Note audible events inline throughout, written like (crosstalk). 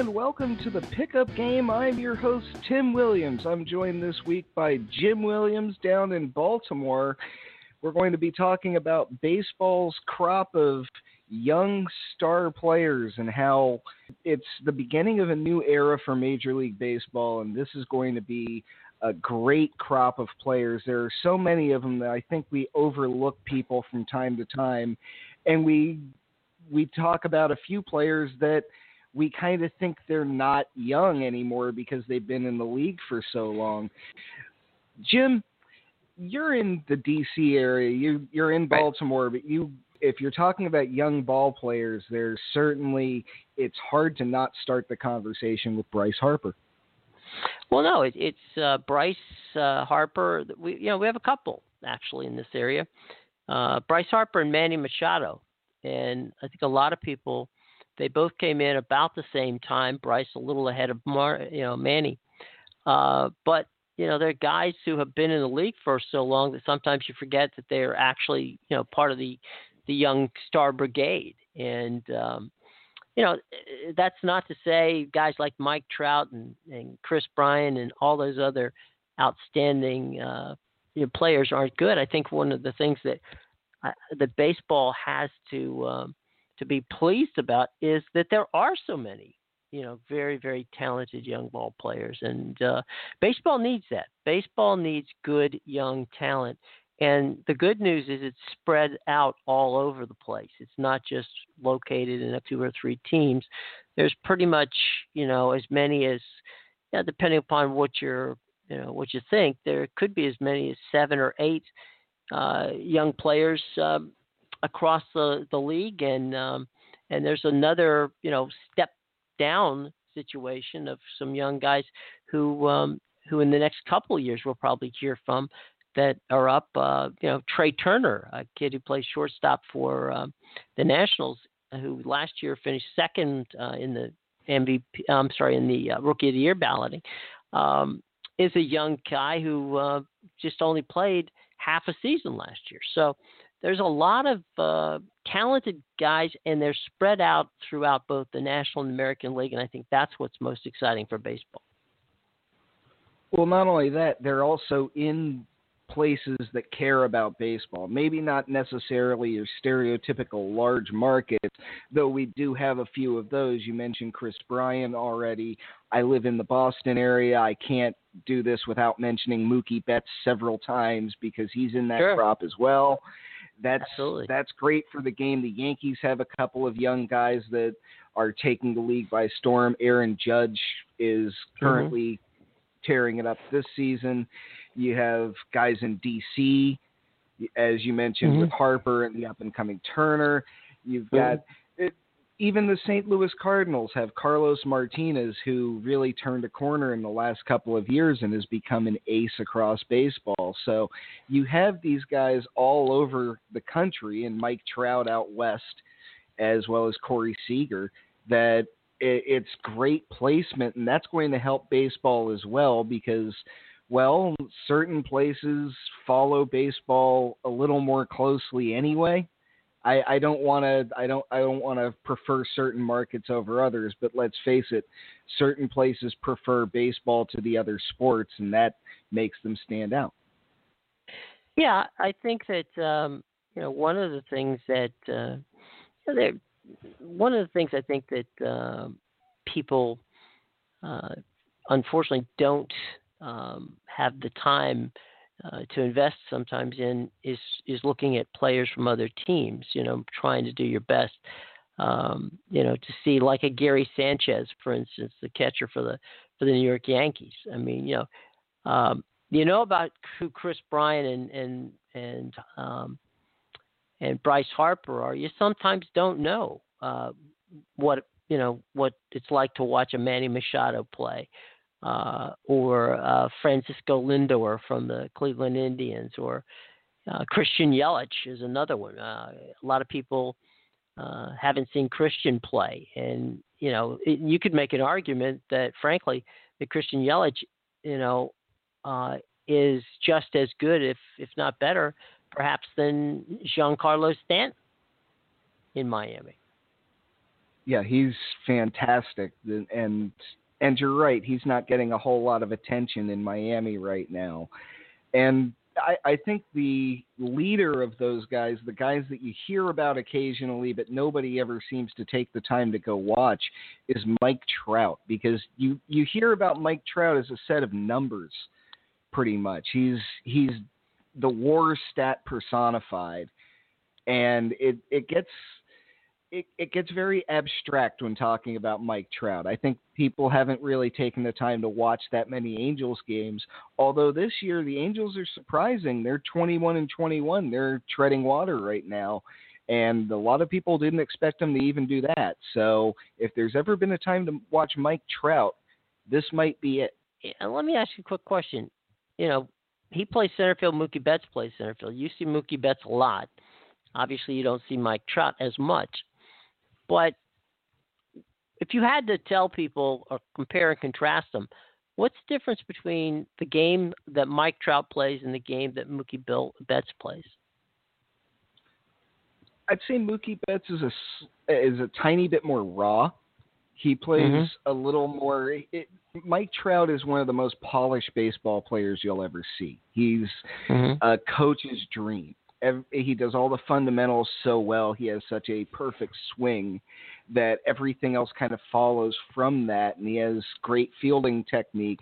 and welcome to the pickup game. I'm your host, Tim Williams. I'm joined this week by Jim Williams down in Baltimore. We're going to be talking about baseball's crop of young star players and how it's the beginning of a new era for Major League Baseball, and this is going to be a great crop of players. There are so many of them that I think we overlook people from time to time, and we we talk about a few players that we kind of think they're not young anymore because they've been in the league for so long. Jim, you're in the DC area. You you're in Baltimore, but you if you're talking about young ball players, there's certainly it's hard to not start the conversation with Bryce Harper. Well, no, it, it's uh, Bryce uh, Harper. We you know we have a couple actually in this area. Uh, Bryce Harper and Manny Machado, and I think a lot of people they both came in about the same time. Bryce a little ahead of Mar, you know Manny, uh, but you know they're guys who have been in the league for so long that sometimes you forget that they are actually you know part of the the young star brigade. And um, you know that's not to say guys like Mike Trout and, and Kris Bryant and all those other outstanding uh, you know, players aren't good. I think one of the things that uh, that baseball has to um, to be pleased about is that there are so many, you know, very very talented young ball players, and uh, baseball needs that. Baseball needs good young talent, and the good news is it's spread out all over the place. It's not just located in a two or three teams. There's pretty much, you know, as many as, yeah, depending upon what you're, you know, what you think, there could be as many as seven or eight uh, young players um, across the, the league, and um, and there's another, you know, step down situation of some young guys who um, who in the next couple of years we'll probably hear from that are up. Uh, you know, Trea Turner, a kid who plays shortstop for um, the Nationals, who last year finished second uh, in the MVP. I'm sorry, in the uh, Rookie of the Year balloting, um, is a young guy who uh, just only played half a season last year. So there's a lot of uh, talented guys, and they're spread out throughout both the National and American League, and I think that's what's most exciting for baseball. Well, not only that, they're also in places that care about baseball. Maybe not necessarily your stereotypical large markets, though we do have a few of those. You mentioned Kris Bryant already. I live in the Boston area. I can't do this without mentioning Mookie Betts several times because he's in that sure. crop as well. That's Absolutely. that's great for the game. The Yankees have a couple of young guys that are taking the league by storm. Aaron Judge is mm-hmm. currently mm-hmm. tearing it up this season. You have guys in DC, as you mentioned mm-hmm. with Harper and the up and coming Turner. You've mm-hmm. got it, even the St. Louis Cardinals have Carlos Martinez, who really turned a corner in the last couple of years and has become an ace across baseball. So you have these guys all over the country, and Mike Trout out west, as well as Corey Seager, that it's great placement, and that's going to help baseball as well because – well, certain places follow baseball a little more closely anyway. I, I don't want to I don't I don't want to prefer certain markets over others, but let's face it, certain places prefer baseball to the other sports, and that makes them stand out. Yeah, I think that um, you know one of the things that uh, you know, one of the things I think that uh, people uh, unfortunately don't um, have the time uh, to invest sometimes in is is looking at players from other teams. You know, trying to do your best. Um, you know, to see like a Gary Sanchez, for instance, the catcher for the for the New York Yankees. I mean, you know, um, you know about who Kris Bryant and and and um, and Bryce Harper are. You sometimes don't know uh, what you know what it's like to watch a Manny Machado play, uh, or uh, Francisco Lindor from the Cleveland Indians, or uh, Christian Yelich is another one. Uh, a lot of people uh, haven't seen Christian play, and you know it, you could make an argument that, frankly, that Christian Yelich, you know, uh, is just as good, if if not better, perhaps than Giancarlo Stanton in Miami. Yeah, he's fantastic, and and you're right. He's not getting a whole lot of attention in Miami right now, and I, I think the leader of those guys, the guys that you hear about occasionally, but nobody ever seems to take the time to go watch, is Mike Trout because you you hear about Mike Trout as a set of numbers, pretty much. He's he's the WAR stat personified, and it it gets it, it gets very abstract when talking about Mike Trout. I think people haven't really taken the time to watch that many Angels games. Although this year the Angels are surprising. They're 21 and 21. They're treading water right now. And a lot of people didn't expect them to even do that. So if there's ever been a time to watch Mike Trout, this might be it. let me ask you a quick question. You know, he plays center field. Mookie Betts plays center field. You see Mookie Betts a lot. Obviously, you don't see Mike Trout as much. But if you had to tell people or compare and contrast them, what's the difference between the game that Mike Trout plays and the game that Mookie Bill Betts plays? I'd say Mookie Betts is a is a tiny bit more raw. He plays mm-hmm. a little more. It, Mike Trout is one of the most polished baseball players you'll ever see. He's mm-hmm. a coach's dream he does all the fundamentals so well. He has such a perfect swing that everything else kind of follows from that, and he has great fielding technique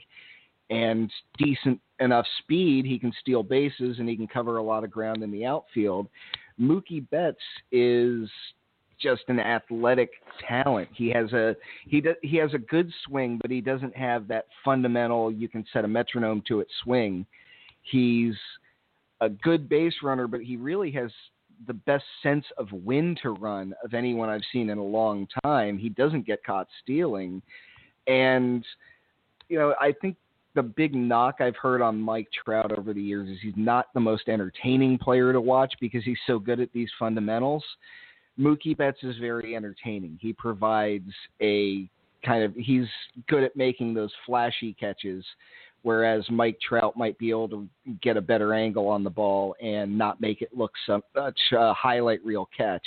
and decent enough speed. He can steal bases and he can cover a lot of ground in the outfield. Mookie Betts is just an athletic talent. He has a he do, he has a good swing, but he doesn't have that fundamental you can set a metronome to it swing. He's a good base runner, but he really has the best sense of when to run of anyone I've seen in a long time. He doesn't get caught stealing. And, you know, I think the big knock I've heard on Mike Trout over the years is he's not the most entertaining player to watch because he's so good at these fundamentals. Mookie Betts is very entertaining. He provides a kind of he's good at making those flashy catches whereas Mike Trout might be able to get a better angle on the ball and not make it look such a highlight reel catch.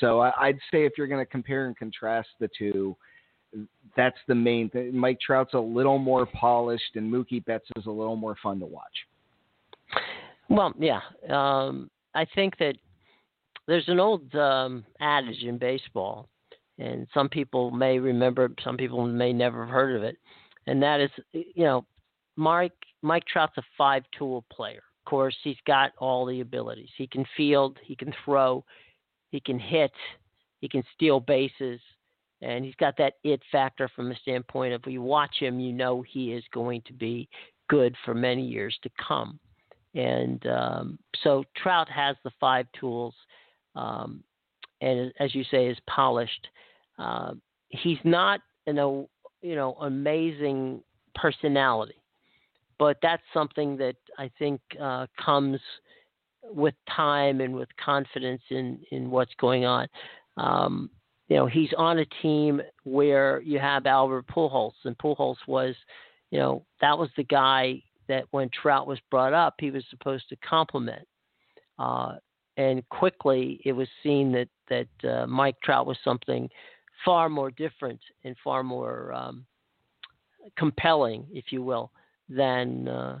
So I'd say if you're going to compare and contrast the two, that's the main thing. Mike Trout's a little more polished, and Mookie Betts is a little more fun to watch. Well, yeah, um, I think that there's an old um, adage in baseball, and some people may remember, some people may never have heard of it, and that is, you know, Mike Mike Trout's a five tool player. Of course, he's got all the abilities. He can field, he can throw, he can hit, he can steal bases, and he's got that it factor from the standpoint of you watch him, you know he is going to be good for many years to come. And um, so Trout has the five tools, um, and as you say, is polished. Uh, he's not an you know amazing personality but that's something that I think uh, comes with time and with confidence in in what's going on. Um, you know, he's on a team where you have Albert Pujols, and Pujols was, you know, that was the guy that when Trout was brought up, he was supposed to complement. Uh, and quickly, it was seen that that uh, Mike Trout was something far more different and far more um, compelling, if you will, than uh,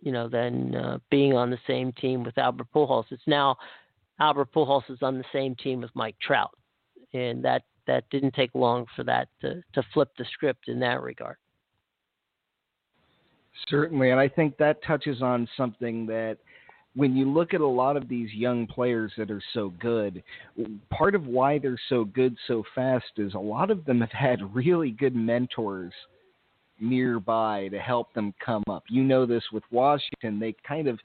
you know than uh, being on the same team with Albert Pujols. It's now Albert Pujols is on the same team with Mike Trout, and that that didn't take long for that to to flip the script in that regard. Certainly, and I think that touches on something that when you look at a lot of these young players that are so good, part of why they're so good so fast is a lot of them have had really good mentors nearby to help them come up. You know this with Washington, they kind of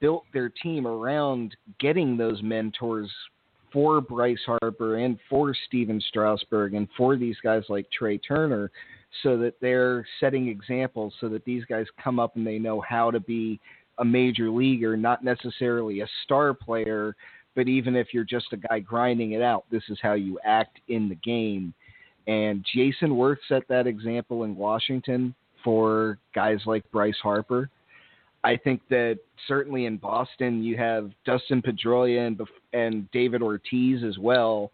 built their team around getting those mentors for Bryce Harper and for Stephen Strasburg and for these guys like Trea Turner so that they're setting examples so that these guys come up and they know how to be a major leaguer, not necessarily a star player, but even if you're just a guy grinding it out, this is how you act in the game. And Jayson Werth set that example in Washington for guys like Bryce Harper. I think that certainly in Boston you have Dustin Pedroia and, and David Ortiz as well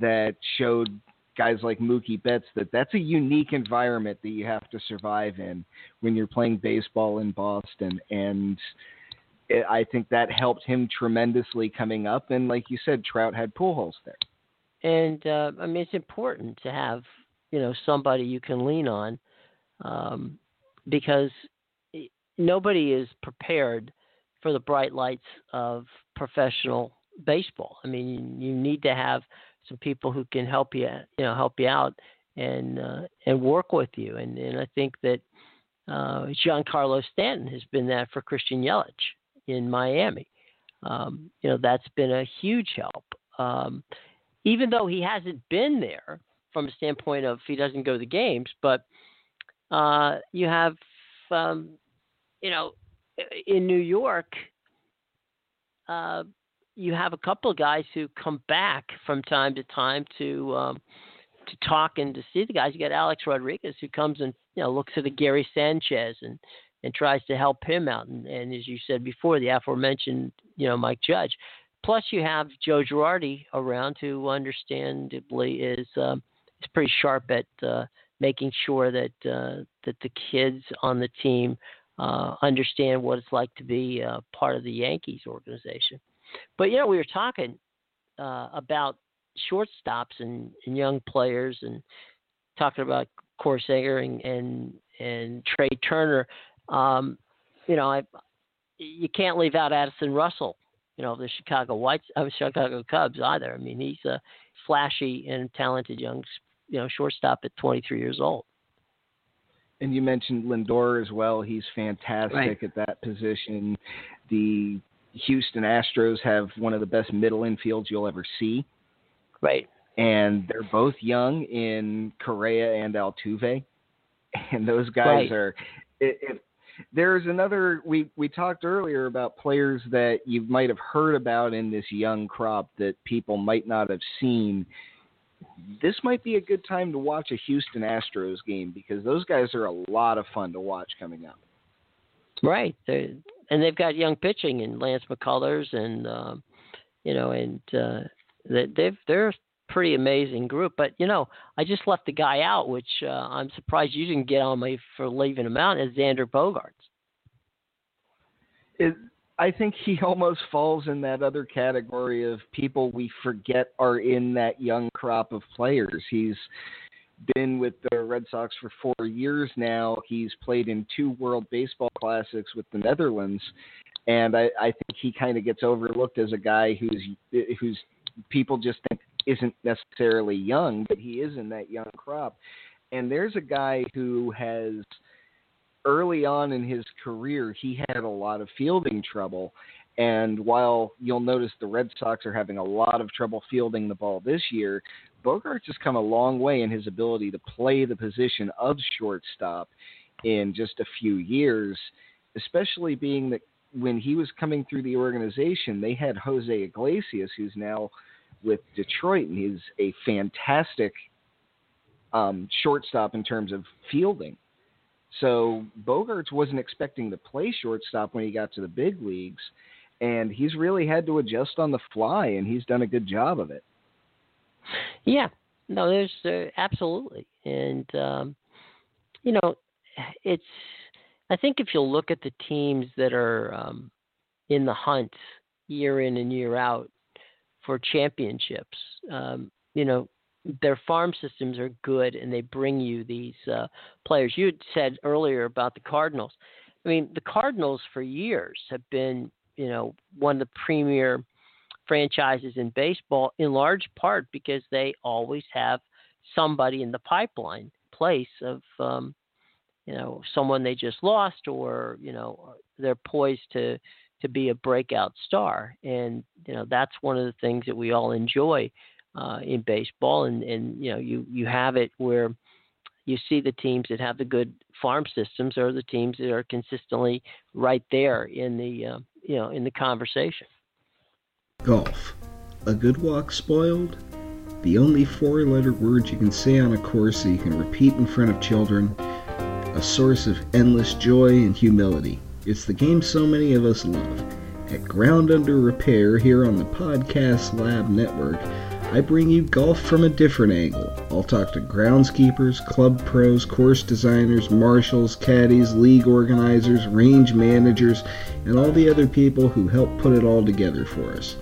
that showed guys like Mookie Betts that that's a unique environment that you have to survive in when you're playing baseball in Boston. And I think that helped him tremendously coming up. And like you said, Trout had Pujols there. And uh, I mean, it's important to have you know somebody you can lean on um, because nobody is prepared for the bright lights of professional baseball. I mean, you need to have some people who can help you, you know, help you out and uh, and work with you. And and I think that uh, Giancarlo Stanton has been that for Christian Yelich in Miami. Um, you know, that's been a huge help. Um, even though he hasn't been there from a standpoint of he doesn't go to the games, but uh, you have, um, you know, in New York, uh, you have a couple of guys who come back from time to time to um, to talk and to see the guys. You got Alex Rodriguez who comes and you know looks at the Gary Sanchez and and tries to help him out. And, and as you said before, the aforementioned you know Mike Judge. Plus, you have Joe Girardi around who understandably is um, is pretty sharp at uh, making sure that uh, that the kids on the team uh, understand what it's like to be uh, part of the Yankees organization. But you know, we were talking uh, about shortstops and, and young players, and talking about Corsair and and, and Trea Turner. Um, you know, I you can't leave out Addison Russell. You know, the Chicago Whites, uh, Chicago Cubs either. I mean, he's a flashy and talented young, you know, shortstop at 23 years old. And you mentioned Lindor as well. He's fantastic right. at that position. The Houston Astros have one of the best middle infields you'll ever see. Right. And they're both young in Correa and Altuve. And those guys right. are if there's another we we talked earlier about players that you might have heard about in this young crop that people might not have seen this might be a good time to watch a Houston Astros game because those guys are a lot of fun to watch coming up. Right, They're, and they've got young pitching and Lance McCullers and um, you know, and uh, they've they're pretty amazing group. But you know, I just left the guy out, which uh, I'm surprised you didn't get on me for leaving him out. Is Xander Bogaerts? It, I think he (laughs) almost falls in that other category of people we forget are in that young crop of players. He's been with the Red Sox for four years now. He's played in two World Baseball Classics with the Netherlands, and I, I think he kind of gets overlooked as a guy who's who's people just think isn't necessarily young, but he is in that young crop. And there's a guy who has early on in his career, he had a lot of fielding trouble. And while you'll notice the Red Sox are having a lot of trouble fielding the ball this year, Bogaerts has come a long way in his ability to play the position of shortstop in just a few years, especially being that when he was coming through the organization, they had Jose Iglesias, who's now with Detroit, and he's a fantastic um, shortstop in terms of fielding. So Bogaerts wasn't expecting to play shortstop when he got to the big leagues, and he's really had to adjust on the fly, and he's done a good job of it. Yeah, no, there's uh, absolutely, and um, you know, it's. I think if you look at the teams that are um, in the hunt year in and year out for championships, um, you know, their farm systems are good and they bring you these uh, players. You had said earlier about the Cardinals. I mean, the Cardinals for years have been, you know, one of the premier franchises in baseball in large part because they always have somebody in the pipeline place of um, you know someone they just lost or you know they're poised to to be a breakout star and you know that's one of the things that we all enjoy uh, in baseball, and and you know you you have it where you see the teams that have the good farm systems are the teams that are consistently right there in the uh, you know in the conversation. Golf, a good walk spoiled. The only four-letter word you can say on a course that you can repeat in front of children. A source of endless joy and humility. It's the game so many of us love. At Ground Under Repair here on the Podcast Lab Network, I bring you golf from a different angle. I'll talk to groundskeepers, club pros, course designers, marshals, caddies, league organizers, range managers, and all the other people who help put it all together for us.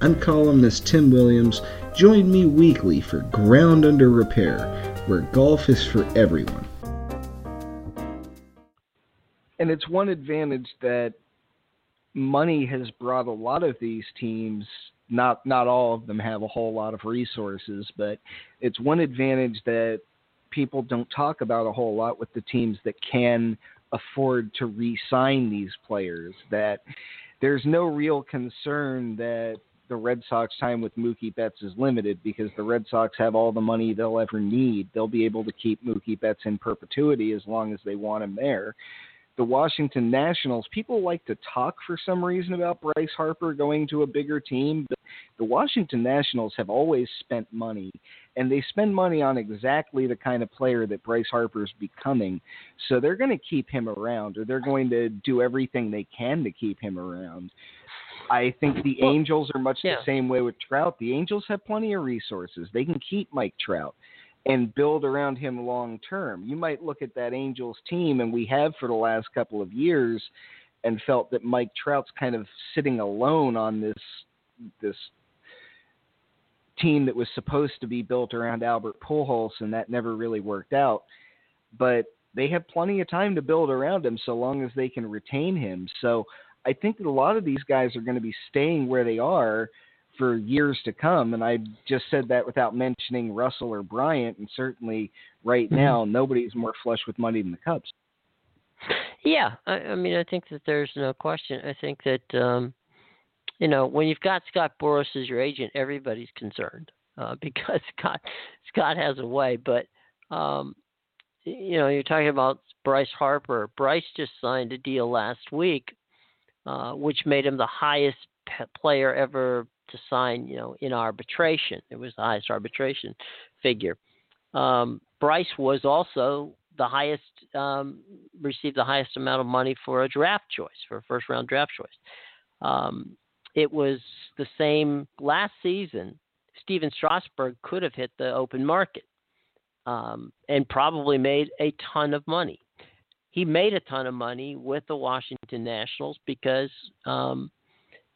I'm columnist Tim Williams. Join me weekly for Ground Under Repair, where golf is for everyone. And it's one advantage that money has brought a lot of these teams not not all of them have a whole lot of resources, but it's one advantage that people don't talk about a whole lot with the teams that can afford to re-sign these players. That there's no real concern that the Red Sox time with Mookie Betts is limited because the Red Sox have all the money they'll ever need. They'll be able to keep Mookie Betts in perpetuity as long as they want him there the Washington Nationals, people like to talk for some reason about Bryce Harper going to a bigger team, but the Washington Nationals have always spent money, and they spend money on exactly the kind of player that Bryce Harper is becoming. So they're going to keep him around, or they're going to do everything they can to keep him around. I think the well, Angels are much yeah. the same way with Trout. The Angels have plenty of resources. They can keep Mike Trout and build around him long term. You might look at that Angels team, and we have for the last couple of years, and felt that Mike Trout's kind of sitting alone on this this team that was supposed to be built around Albert Pujols, and that never really worked out. But they have plenty of time to build around him so long as they can retain him. So I think that a lot of these guys are going to be staying where they are for years to come. And I just said that without mentioning Russell or Bryant. And certainly right mm-hmm. now, nobody's more flush with money than the Cubs. Yeah, I, I mean, I think that there's no question. I think that um, you know when you've got Scott Boras as your agent, everybody's concerned uh, (laughs) because Scott Scott has a way. But um, you know, you're talking about Bryce Harper. Bryce just signed a deal last week, uh, which made him the highest player ever to sign, you know, in arbitration. It was the highest arbitration figure. Um, Bryce was also the highest, um, received the highest amount of money for a draft choice, for a first round draft choice. Um, it was the same last season. Stephen Strasburg could have hit the open market um, and probably made a ton of money. He made a ton of money with the Washington Nationals because um,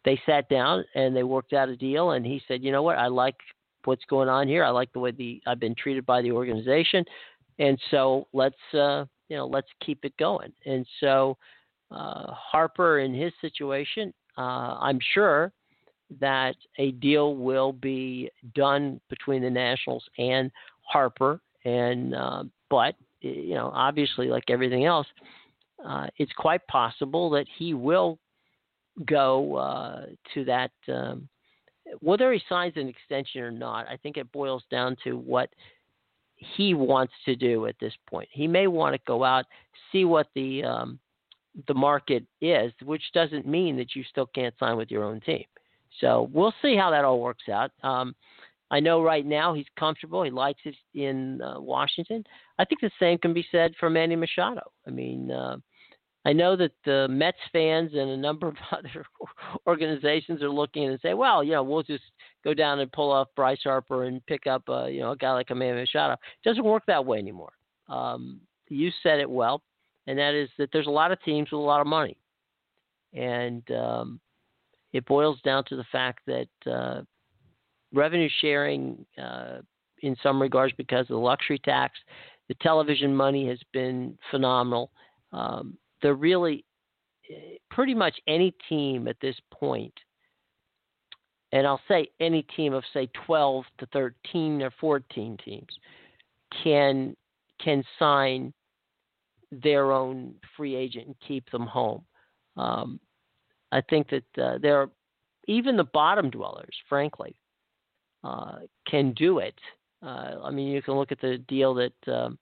they sat down and they worked out a deal. And he said, you know what, I like what's going on here. I like the way the I've been treated by the organization, and so let's uh, you know let's keep it going. And so uh, Harper in his situation, uh, I'm sure that a deal will be done between the Nationals and Harper. And uh, but you know, obviously, like everything else, uh, it's quite possible that he will go uh, to that. Um, whether he signs an extension or not, I think it boils down to what he wants to do at this point. He may want to go out, see what the um, the market is, which doesn't mean that you still can't sign with your own team. So we'll see how that all works out. Um, I know right now he's comfortable. He likes it in uh, Washington. I think the same can be said for Manny Machado. I mean, uh, I know that the Mets fans and a number of (laughs) other organizations are looking and say, well, you know, we'll just go down and pull off Bryce Harper and pick up, a, you know, a guy like Manny Machado. It doesn't work that way anymore. Um, you said it well, and that is that there's a lot of teams with a lot of money, and um, it boils down to the fact that uh, revenue sharing, uh, in some regards, because of the luxury tax, the television money has been phenomenal. Um, they're really eh, pretty much any team at this point, and I'll say any team of say 12 to 13 or 14 teams can can sign their own free agent and keep them home. Um, I think that uh, there are even the bottom dwellers, frankly, uh, can do it. Uh, I mean, you can look at the deal that um,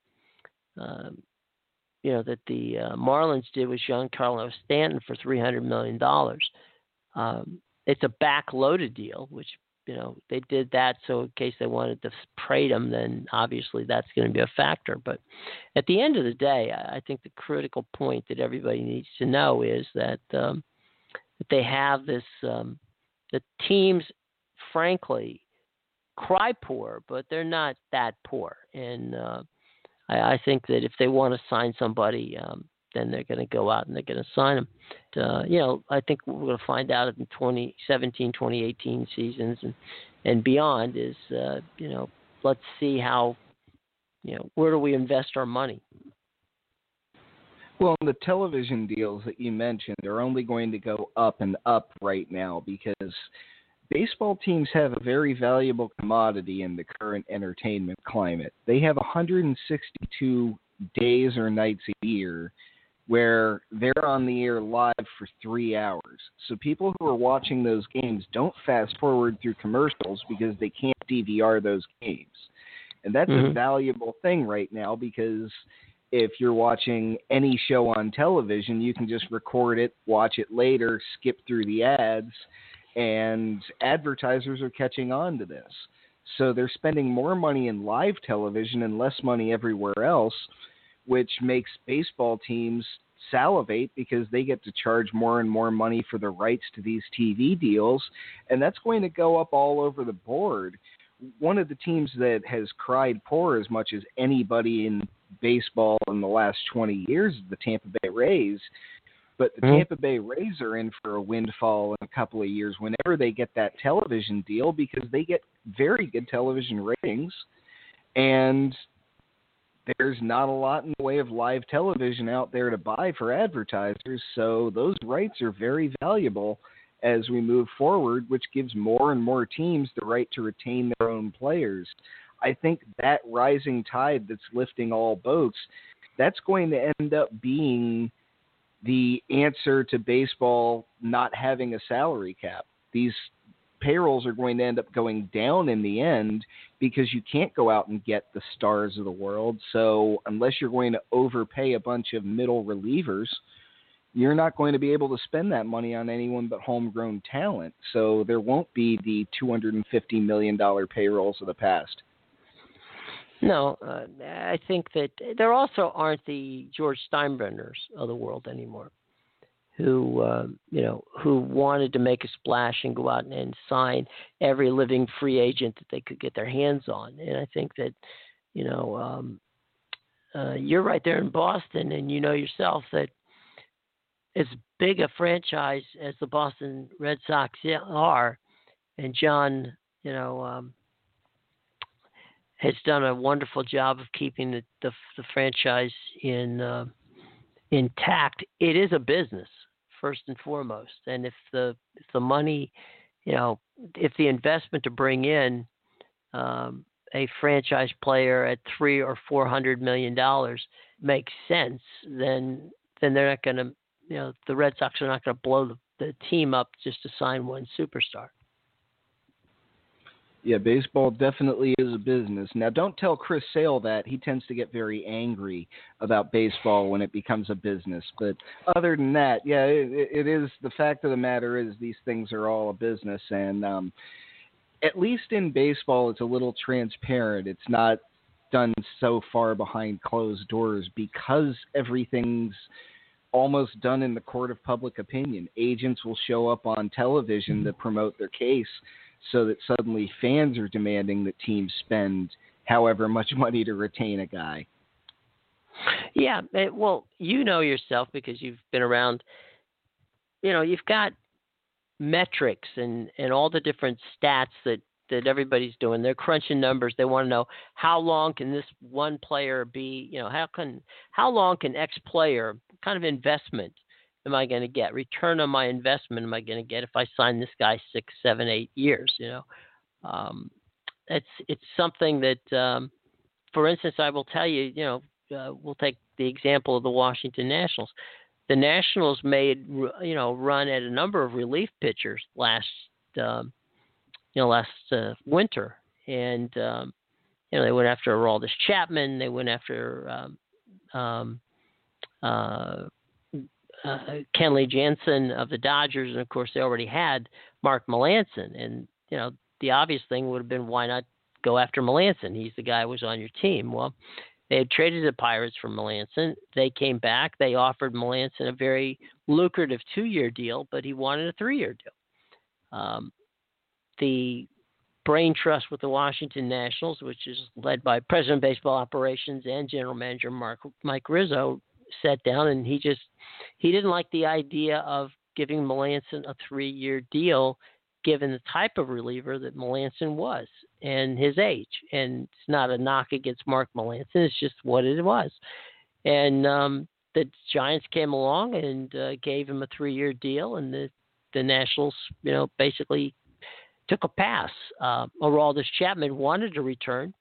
um you know that the uh, Marlins did with Giancarlo Stanton for three hundred million dollars. Um, it's a backloaded deal, which you know they did that so in case they wanted to trade him, then obviously that's going to be a factor. But at the end of the day, I think the critical point that everybody needs to know is that um, that they have this um, the teams, frankly, cry poor, but they're not that poor. And uh, I, I think that if they want to sign somebody, um, then they're going to go out and they're going to sign them. Uh, you know, I think we're going to find out in 2017, 2018 seasons and and beyond is, uh, you know, let's see how, you know, where do we invest our money? Well, the television deals that you mentioned are only going to go up and up right now because baseball teams have a very valuable commodity in the current entertainment climate. They have 162 days or nights a year where they're on the air live for three hours. So people who are watching those games don't fast forward through commercials because they can't DVR those games. And that's mm-hmm. a valuable thing right now because if you're watching any show on television, you can just record it, watch it later, skip through the ads, and advertisers are catching on to this. So they're spending more money in live television and less money everywhere else which makes baseball teams salivate because they get to charge more and more money for the rights to these TV deals, and that's going to go up all over the board. One of the teams that has cried poor as much as anybody in baseball in the last 20 years is the Tampa Bay Rays. But the mm-hmm. Tampa Bay Rays are in for a windfall in a couple of years whenever they get that television deal because they get very good television ratings and there's not a lot in the way of live television out there to buy for advertisers, so those rights are very valuable as we move forward, which gives more and more teams the right to retain their own players. I think that rising tide that's lifting all boats, that's going to end up being the answer to baseball not having a salary cap. These payrolls are going to end up going down in the end because you can't go out and get the stars of the world. So unless you're going to overpay a bunch of middle relievers, you're not going to be able to spend that money on anyone but homegrown talent. So there won't be the 250 million dollar payrolls of the past. No, uh, I think that there also aren't the George Steinbrenners of the world anymore who uh, you know who wanted to make a splash and go out and, and sign every living free agent that they could get their hands on. And I think that you know um, uh, you're right there in Boston, and you know yourself that as big a franchise as the Boston Red Sox are, and John, you know. Um, has done a wonderful job of keeping the the, the franchise in uh, intact. It is a business, first and foremost. And if the if the money, you know, if the investment to bring in um, a franchise player at three or four hundred million dollars makes sense, then then they're not going to, you know, the Red Sox are not going to blow the, the team up just to sign one superstar. Yeah, baseball definitely is a business. Now, don't tell Chris Sale that. He tends to get very angry about baseball when it becomes a business. But other than that, yeah, it, it is the fact of the matter is these things are all a business. And um, at least in baseball, it's a little transparent. It's not done so far behind closed doors because everything's almost done in the court of public opinion. Agents will show up on television to promote their case so that suddenly fans are demanding that teams spend however much (laughs) money to retain a guy. Yeah, eh, well, you know yourself because you've been around. You know, you've got metrics and and all the different stats that that everybody's doing. They're crunching numbers. They want to know how long can this one player be. You know, how can how long can X player kind of investment am I going to get? Return on my investment am I going to get if I sign this guy six, seven, eight years? You know, um, it's it's something that, um, for instance, I will tell you. You know, uh, we'll take the example of the Washington Nationals. The Nationals made you know run at a number of relief pitchers last um, you know last uh, winter, and um, you know they went after Aroldis Chapman. They went after um, um, uh, uh, Kenley Jansen of the Dodgers, and of course they already had Mark Melancon. And you know the obvious thing would have been why not go after Melancon? He's the guy who was on your team. Well, they had traded the Pirates for Melancon. They came back. They offered Melancon a very lucrative two-year deal, but he wanted a three-year deal. Um, the brain trust with the Washington Nationals, which is led by President of Baseball Operations and General Manager Mark, Mike Rizzo, sat down and he just he didn't like the idea of giving Melancon a three-year deal, given the type of reliever that Melancon was and his age. And it's not a knock against Mark Melancon, it's just what it was. And um, the Giants came along and uh, gave him a three-year deal, and the the Nationals, you know, basically took a pass. Uh, Aroldis Chapman wanted to return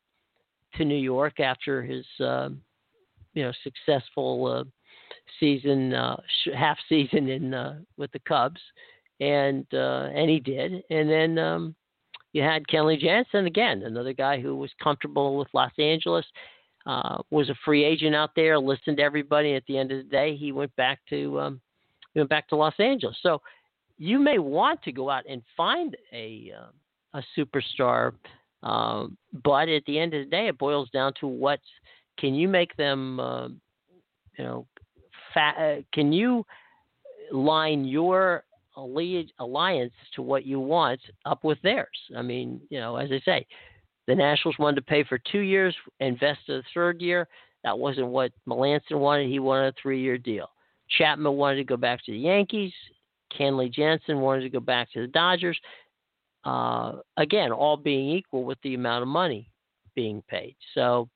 to New York after his, uh, you know, successful uh, season, uh, half season in uh, with the Cubs, and uh, and he did. And then um, you had Kenley Jansen again, another guy who was comfortable with Los Angeles. Uh, was a free agent out there, listened to everybody. At the end of the day, he went back to um, he went back to Los Angeles. So you may want to go out and find a uh, a superstar, um, but at the end of the day, it boils down to what can you make them, uh, you know, fa- uh, can you line your alliance to what you want up with theirs? I mean, you know, as I say, the Nationals wanted to pay for two years, invest a third year. That wasn't what Melancon wanted. He wanted a three-year deal. Chapman wanted to go back to the Yankees. Kenley Jansen wanted to go back to the Dodgers. Uh, again, all being equal with the amount of money being paid. So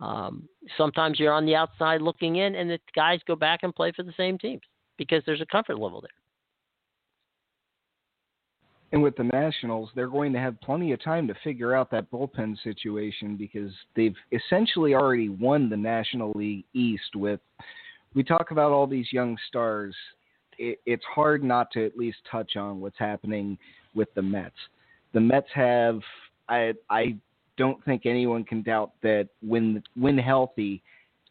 um, sometimes you're on the outside looking in, and the guys go back and play for the same teams because there's a comfort level there. And with the Nationals, they're going to have plenty of time to figure out that bullpen situation because they've essentially already won the National League East with. We talk about all these young stars it, it's hard not to at least touch on what's happening with the Mets. The Mets have I I don't think anyone can doubt that when when healthy,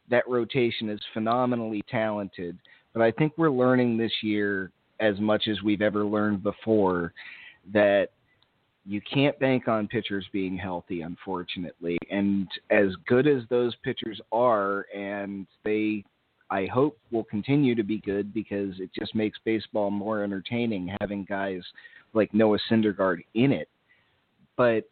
that rotation is phenomenally talented. But I think we're learning this year as much as we've ever learned before that you can't bank on pitchers being healthy, unfortunately. And as good as those pitchers are, and they I hope will continue to be good because it just makes baseball more entertaining having guys like Noah Syndergaard in it. But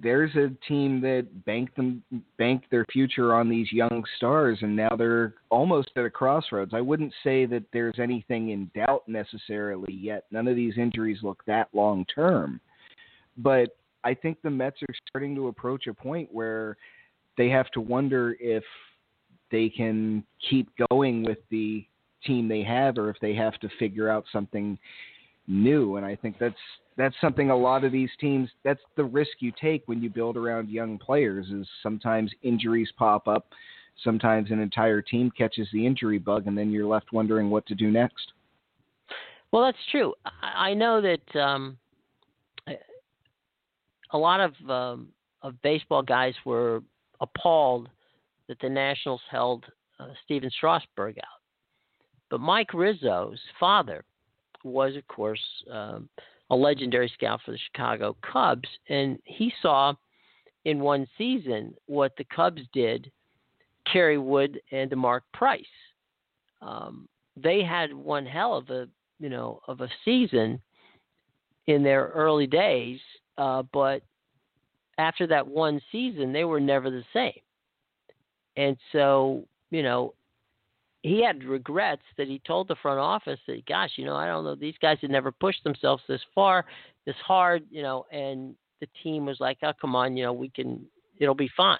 there's a team that banked them banked their future on these young stars and now they're almost at a crossroads. I wouldn't say that there's anything in doubt necessarily yet. None of these injuries look that long term. But I think the Mets are starting to approach a point where they have to wonder if they can keep going with the team they have or if they have to figure out something new and I think that's that's something a lot of these teams that's the risk you take when you build around young players is sometimes injuries pop up. Sometimes an entire team catches the injury bug and then you're left wondering what to do next. Well that's true. I know that um, a lot of um, of baseball guys were appalled that the Nationals held uh, Stephen Strasburg out. But Mike Rizzo's father was, of course, um, a legendary scout for the Chicago Cubs, and he saw in one season what the Cubs did, Kerry Wood and DeMarc Price. Um, they had one hell of a you know of a season in their early days, uh, but after that one season, they were never the same. And so, you know, he had regrets that he told the front office that, gosh, you know, I don't know, these guys had never pushed themselves this far, this hard, you know, and the team was like, oh, come on, you know, we can, it'll be fine.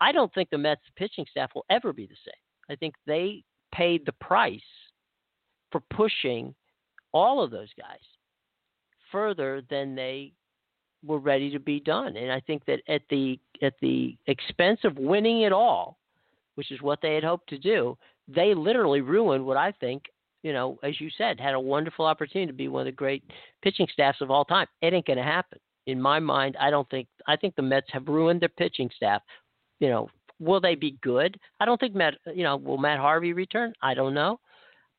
I don't think the Mets pitching staff will ever be the same. I think they paid the price for pushing all of those guys further than they were ready to be done. And I think that at the at the expense of winning it all, which is what they had hoped to do, they literally ruined what I think, you know, as you said, had a wonderful opportunity to be one of the great pitching staffs of all time. It ain't going to happen. In my mind, I don't think, I think the Mets have ruined their pitching staff. You know, will they be good? I don't think Matt, you know, will Matt Harvey return? I don't know.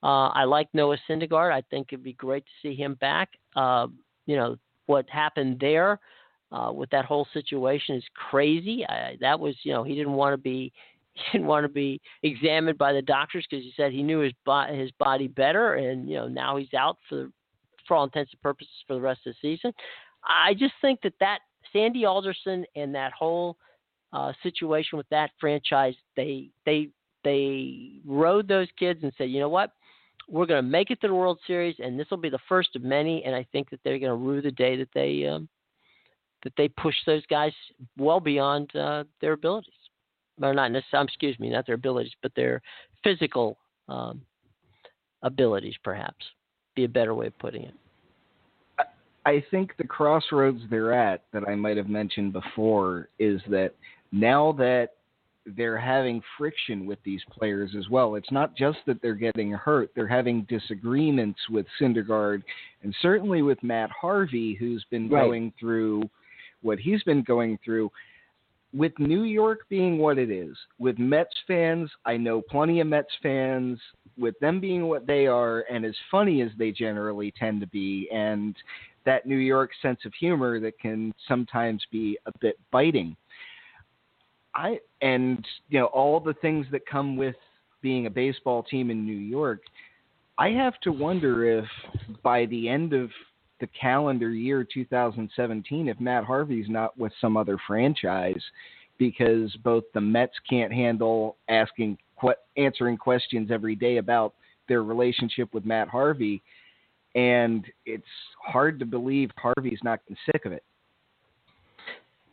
Uh, I like Noah Syndergaard. I think it'd be great to see him back. Uh, you know, what happened there uh, with that whole situation is crazy. I, that was, you know, he didn't want to be (laughs) didn't want to be examined by the doctors because he said he knew his bo- his body better, and you know now he's out for for all intents and purposes for the rest of the season. I just think that that Sandy Alderson and that whole uh, situation with that franchise, they they they rode those kids and said, you know what, we're going to make it to the World Series, and this will be the first of many. And I think that they're going to rue the day that they um, that they push those guys well beyond uh, their abilities, or not necessarily. Excuse me, not their abilities, but their physical um, abilities, perhaps, be a better way of putting it. I think the crossroads they're at that I might have mentioned before is that now that they're having friction with these players as well. It's not just that they're getting hurt, they're having disagreements with Syndergaard and certainly with Matt Harvey, who's been right. going through what he's been going through. With New York being what it is, with Mets fans, I know plenty of Mets fans, with them being what they are and as funny as they generally tend to be, and that New York sense of humor that can sometimes be a bit biting I and you know all the things that come with being a baseball team in New York. I have to wonder if by the end of the calendar year 2017, if Matt Harvey's not with some other franchise, because both the Mets can't handle asking answering questions every day about their relationship with Matt Harvey, and it's hard to believe Harvey's not sick of it.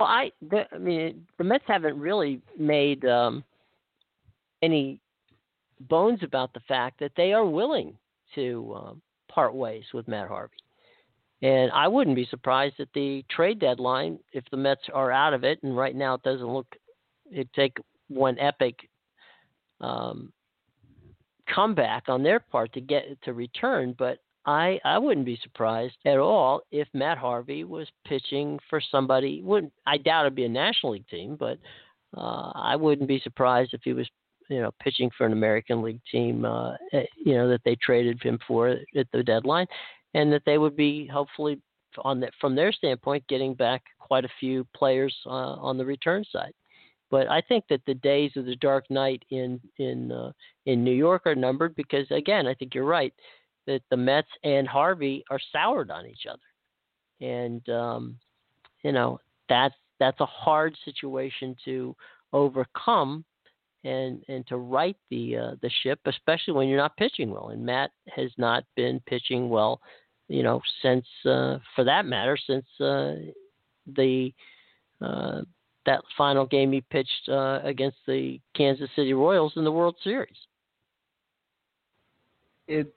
Well, I, the, I mean, the Mets haven't really made um, any bones about the fact that they are willing to um, part ways with Matt Harvey. And I wouldn't be surprised at the trade deadline if the Mets are out of it. And right now, it doesn't look it take one epic um, comeback on their part to get to return. But I I wouldn't be surprised at all if Matt Harvey was pitching for somebody. Wouldn't I doubt it'd be a National League team, but uh, I wouldn't be surprised if he was you know pitching for an American League team. Uh, eh, you know that they traded him for at the deadline, and that they would be hopefully on that from their standpoint getting back quite a few players uh, on the return side. But I think that the days of the Dark Knight in in uh, in New York are numbered because again I think you're right that the Mets and Harvey are soured on each other, and um, you know that's that's a hard situation to overcome and and to right the uh, the ship, especially when you're not pitching well. And Matt has not been pitching well, you know, since uh, for that matter, since uh, the uh, that final game he pitched uh, against the Kansas City Royals in the World Series. It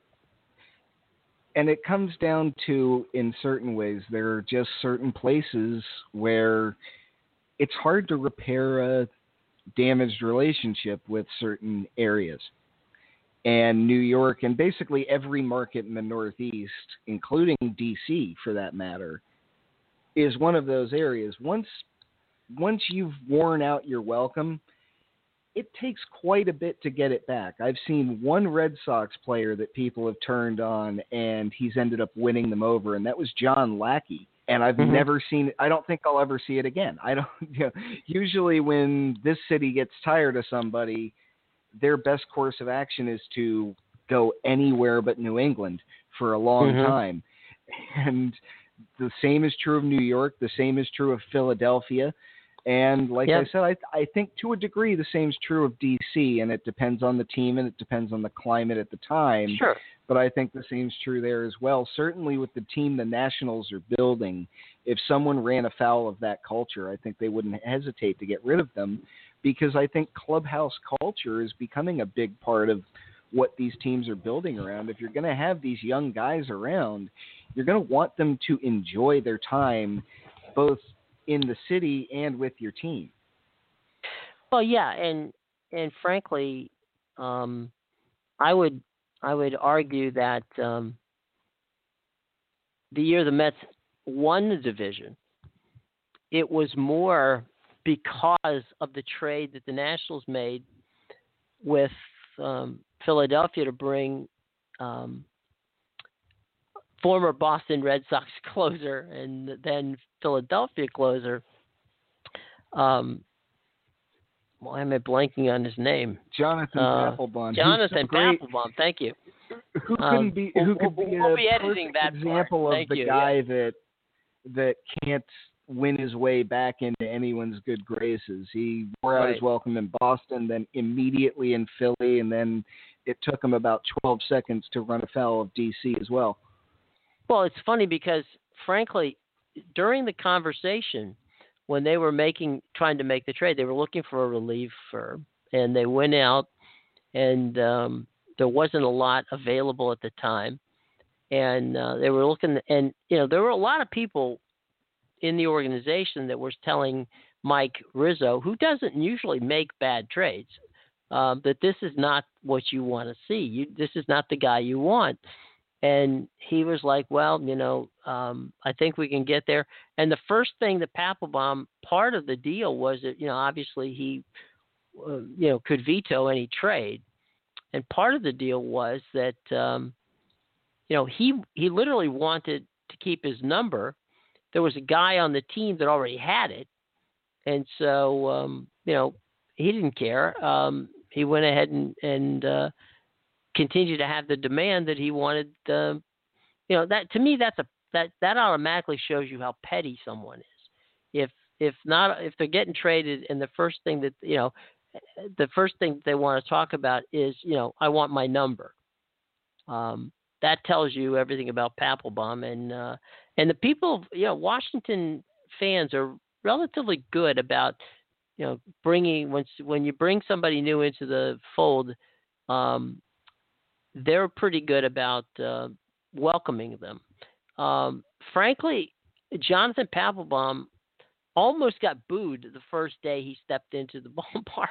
and it comes down to in certain ways there are just certain places where it's hard to repair a damaged relationship with certain areas and New York and basically every market in the Northeast, including DC for that matter, is one of those areas. Once once you've worn out your welcome, it takes quite a bit to get it back. I've seen one Red Sox player that people have turned on, and he's ended up winning them over, and that was John Lackey. And I've mm-hmm. never seen. I don't think I'll ever see it again. I don't. (laughs) You know, usually, when this city gets tired of somebody, their best course of action is to go anywhere but New England for a long mm-hmm. time, and the same is true of New York. The same is true of Philadelphia. And like yep. I said, I, I think to a degree the same is true of DC, and it depends on the team and it depends on the climate at the time. Sure. But I think the same is true there as well. Certainly with the team the Nationals are building, if someone ran afoul of that culture, I think they wouldn't hesitate to get rid of them because I think clubhouse culture is becoming a big part of what these teams are building around. If you're going to have these young guys around, you're going to want them to enjoy their time both in the city and with your team. Well, yeah, and and frankly, um, I would I would argue that um, the year the Mets won the division, it was more because of the trade that the Nationals made with um, Philadelphia to bring um, former Boston Red Sox (laughs) closer and then Philadelphia closer. Um, why am I blanking on his name? Jonathan uh, Papelbon. Jonathan Papelbon. Thank you. Who can um, be who could be we'll, be editing that example part. of Thank the you. guy yeah. that that can't win his way back into anyone's good graces. He wore out right. his welcome in Boston, then immediately in Philly, and then it took him about 12 seconds to run afoul of DC as well. Well, it's funny because frankly, during the conversation when they were making trying to make the trade, they were looking for a relief firm, and they went out, and um, there wasn't a lot available at the time, and uh, they were looking, and you know there were a lot of people in the organization that was telling Mike Rizzo, who doesn't usually make bad trades, um, that this is not what you want to see. You, this is not the guy you want and he was like, "Well, you know, um, I think we can get there." And the first thing that Papelbon, part of the deal was that you know, obviously he, uh, you know, could veto any trade, and part of the deal was that, um, you know, he he literally wanted to keep his number. There was a guy on the team that already had it, and so um, you know, he didn't care. Um, he went ahead and and uh, continue to have the demand that he wanted. Uh, you know that to me that's a that that automatically shows you how petty someone is. If if not if they're getting traded and the first thing that you know the first thing they want to talk about is you know I want my number. Um, that tells you everything about Papelbon and uh, and the people you know Washington fans are relatively good about you know bringing when when you bring somebody new into the fold um, they're pretty good about uh, welcoming them. Um, frankly, Jonathan Papelbon almost got booed the first day he stepped into the (laughs) ballpark.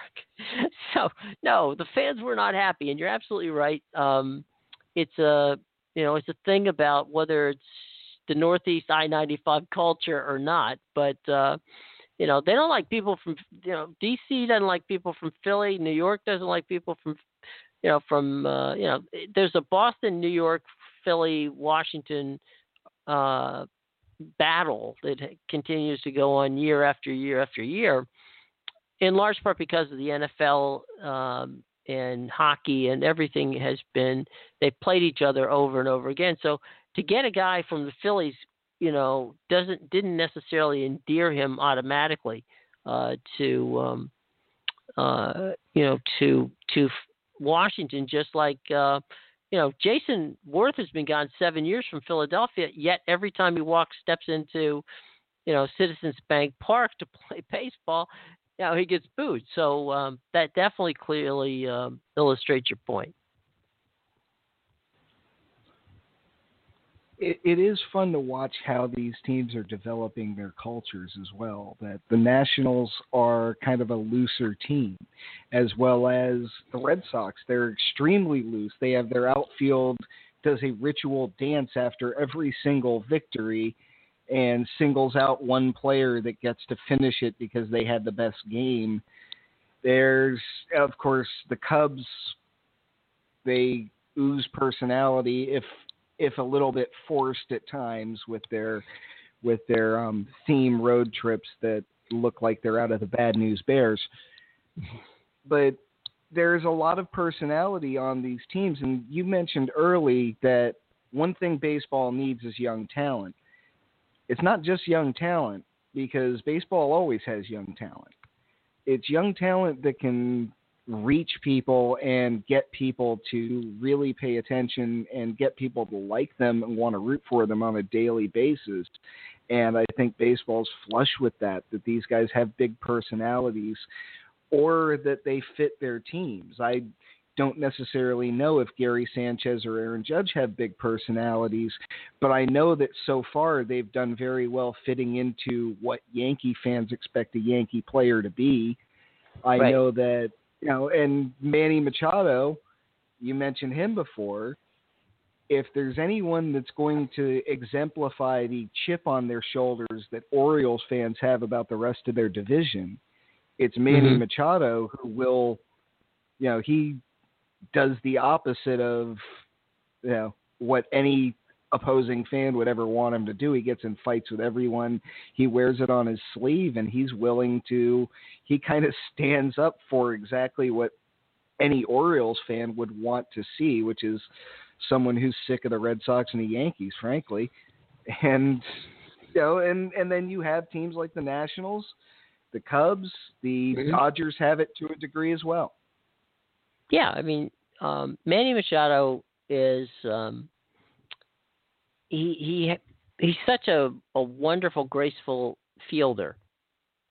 so no, the fans were not happy, and you're absolutely right. Um, it's a you know it's a thing about whether it's the Northeast I-95 culture or not, but uh, you know they don't like people from you know DC doesn't like people from Philly, New York doesn't like people from you know, from uh, you know, there's a Boston, New York, Philly, Washington uh, battle that continues to go on year after year after year, in large part because of the NFL um, and hockey and everything has been they've played each other over and over again. So to get a guy from the Phillies, you know, doesn't didn't necessarily endear him automatically uh, to um, uh, you know to to Washington, just like uh, you know Jayson Werth has been gone seven years from Philadelphia. Yet every time he walks, steps into you know Citizens Bank Park to (laughs) play baseball, you know he gets booed. So um, that definitely clearly um, illustrates your point. It, it is fun to watch how these teams are developing their cultures as well. That the Nationals are kind of a looser team, as well as the Red Sox. They're extremely loose. They have their outfield does a ritual dance after every single victory and singles out one player that gets to finish it because they had the best game. There's, of course, the Cubs. They ooze personality. If if a little bit forced at times with their with their um, theme road trips that look like they're out of the Bad News Bears. But there's a lot of personality on these teams, and you mentioned early that one thing baseball needs is young talent. It's not just young talent because baseball always has young talent. It's young talent that can reach people and get people to really pay attention and get people to like them and want to root for them on a daily basis. And I think baseball's flush with that, that these guys have big personalities or that they fit their teams. I don't necessarily know if Gary Sanchez or Aaron Judge have big personalities, but I know that so far they've done very well fitting into what Yankee fans expect a Yankee player to be. I right. know that you know, and Manny Machado, you mentioned him before. If there's anyone that's going to exemplify the chip on their shoulders that Orioles fans have about the rest of their division, it's Manny mm-hmm. Machado who will, you know, he does the opposite of, you know, what any opposing fan would ever want him to do. He gets in fights with everyone. He wears it on his sleeve and he's willing to he kind of stands up for exactly what any Orioles fan would want to see, which is someone who's sick of the Red Sox and the Yankees, frankly. And you know, and and then you have teams like the Nationals, the Cubs, the mm-hmm. Dodgers have it to a degree as well. Yeah, I mean, um, Manny Machado is um, he he he's such a a wonderful, graceful fielder,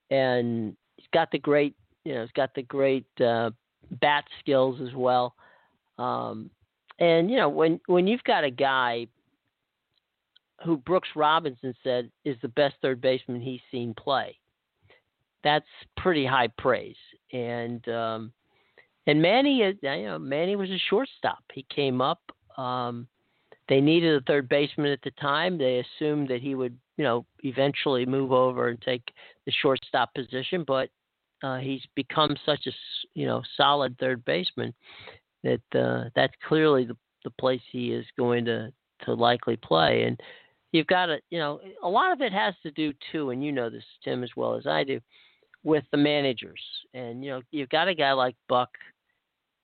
and he's got the great you know he's got the great uh, bat skills as well. Um, and you know when when you've got a guy who Brooks Robinson said is the best third baseman he's seen play, that's pretty high praise. And um, and Manny, you know, Manny was a shortstop. He came up. Um, they needed a third baseman at the time. They assumed that he would, you know, eventually move over and take the shortstop position, but uh, he's become such a, you know, solid third baseman that uh, that's clearly the the place he is going to to likely play. And you've got to, you know, a lot of it has to do too, and you know this, Tim, as well as I do, with the managers. And you know, you've got a guy like Buck,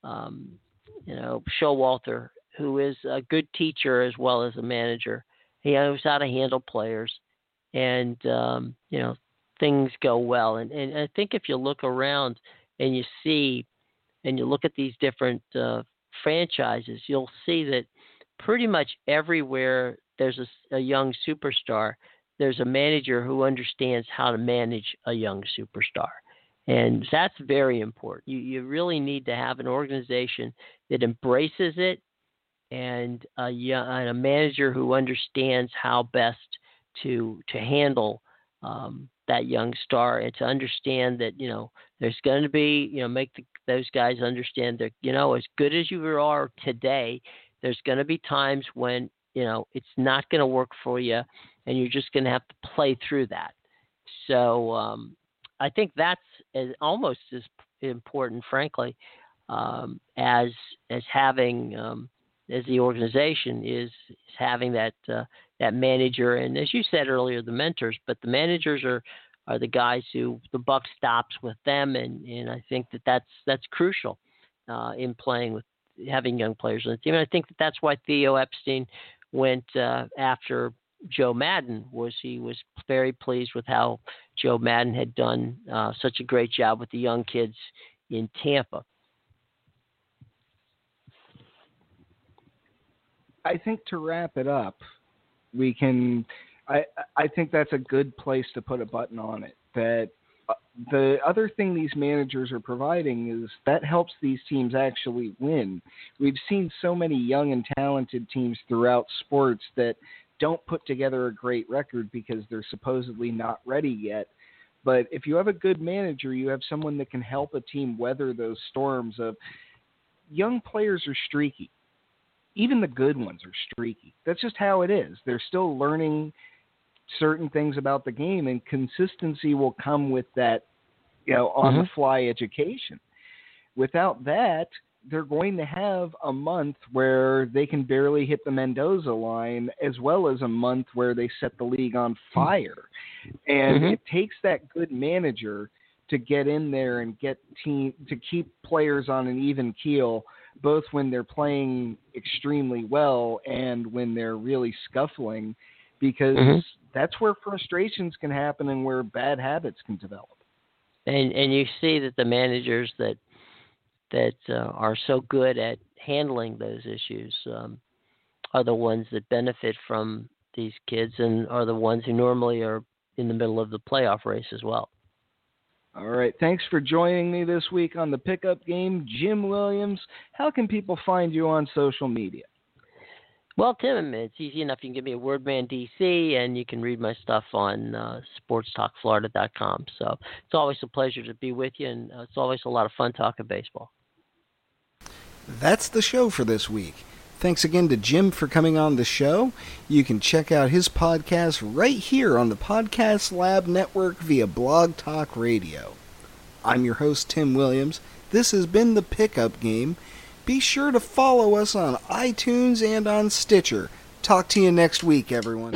um, you know, Showalter, who is a good teacher as well as a manager. He knows how to handle players, and um, you know, things go well. And, and I think if you look around and you see, and you look at these different uh, franchises, you'll see that pretty much everywhere there's a, a young superstar, there's a manager who understands how to manage a young superstar. And that's very important. You, you really need to have an organization that embraces it and a, and a manager who understands how best to to handle um, that young star and to understand that you know there's going to be you know make the, those guys understand that you know as good as you are today, there's going to be times when you know it's not going to work for you, and you're just going to have to play through that. So um, I think that's as, almost as important, frankly, um, as as having um, as the organization is, is having that uh, that manager and as you said earlier, the mentors. But the managers are are the guys who the buck stops with them, and and I think that that's that's crucial uh, in playing with having young players on the team. And I think that that's why Theo Epstein went uh, after Joe Maddon was he was very pleased with how Joe Maddon had done uh, such a great job with the young kids in Tampa. I think to wrap it up, we can. I I think that's a good place to put a button on it. That uh, the other thing these managers are providing is that helps these teams actually win. We've seen so many young and talented teams throughout sports that don't put together a great record because they're supposedly not ready yet. But if you have a good manager, you have someone that can help a team weather those storms of young players are streaky even the good ones are streaky. That's just how it is. They're still learning certain things about the game, and consistency will come with that, you know, on the mm-hmm. fly education. Without that, they're going to have a month where they can barely hit the Mendoza line, as well as a month where they set the league on fire. And mm-hmm. it takes that good manager to get in there and get team to keep players on an even keel both when they're playing extremely well and when they're really scuffling, because mm-hmm. that's where frustrations can happen and where bad habits can develop. And and you see that the managers that that uh, are so good at handling those issues um, are the ones that benefit from these kids and are the ones who normally are in the middle of the playoff race as well. All right. Thanks for joining me this week on the pickup game, Jim Williams. How can people find you on social media? Well, Tim, it's easy enough. You can give me a Wordman DC, and you can read my stuff on uh, SportsTalkFlorida.com. So it's always a pleasure to be with you, and uh, it's always a lot of fun talking baseball. That's the show for this week. Thanks again to Jim for coming on the show. You can check out his podcast right here on the Podcast Lab Network via Blog Talk Radio. I'm your host, Tim Williams. This has been The Pickup Game. Be sure to follow us on iTunes and on Stitcher. Talk to you next week, everyone.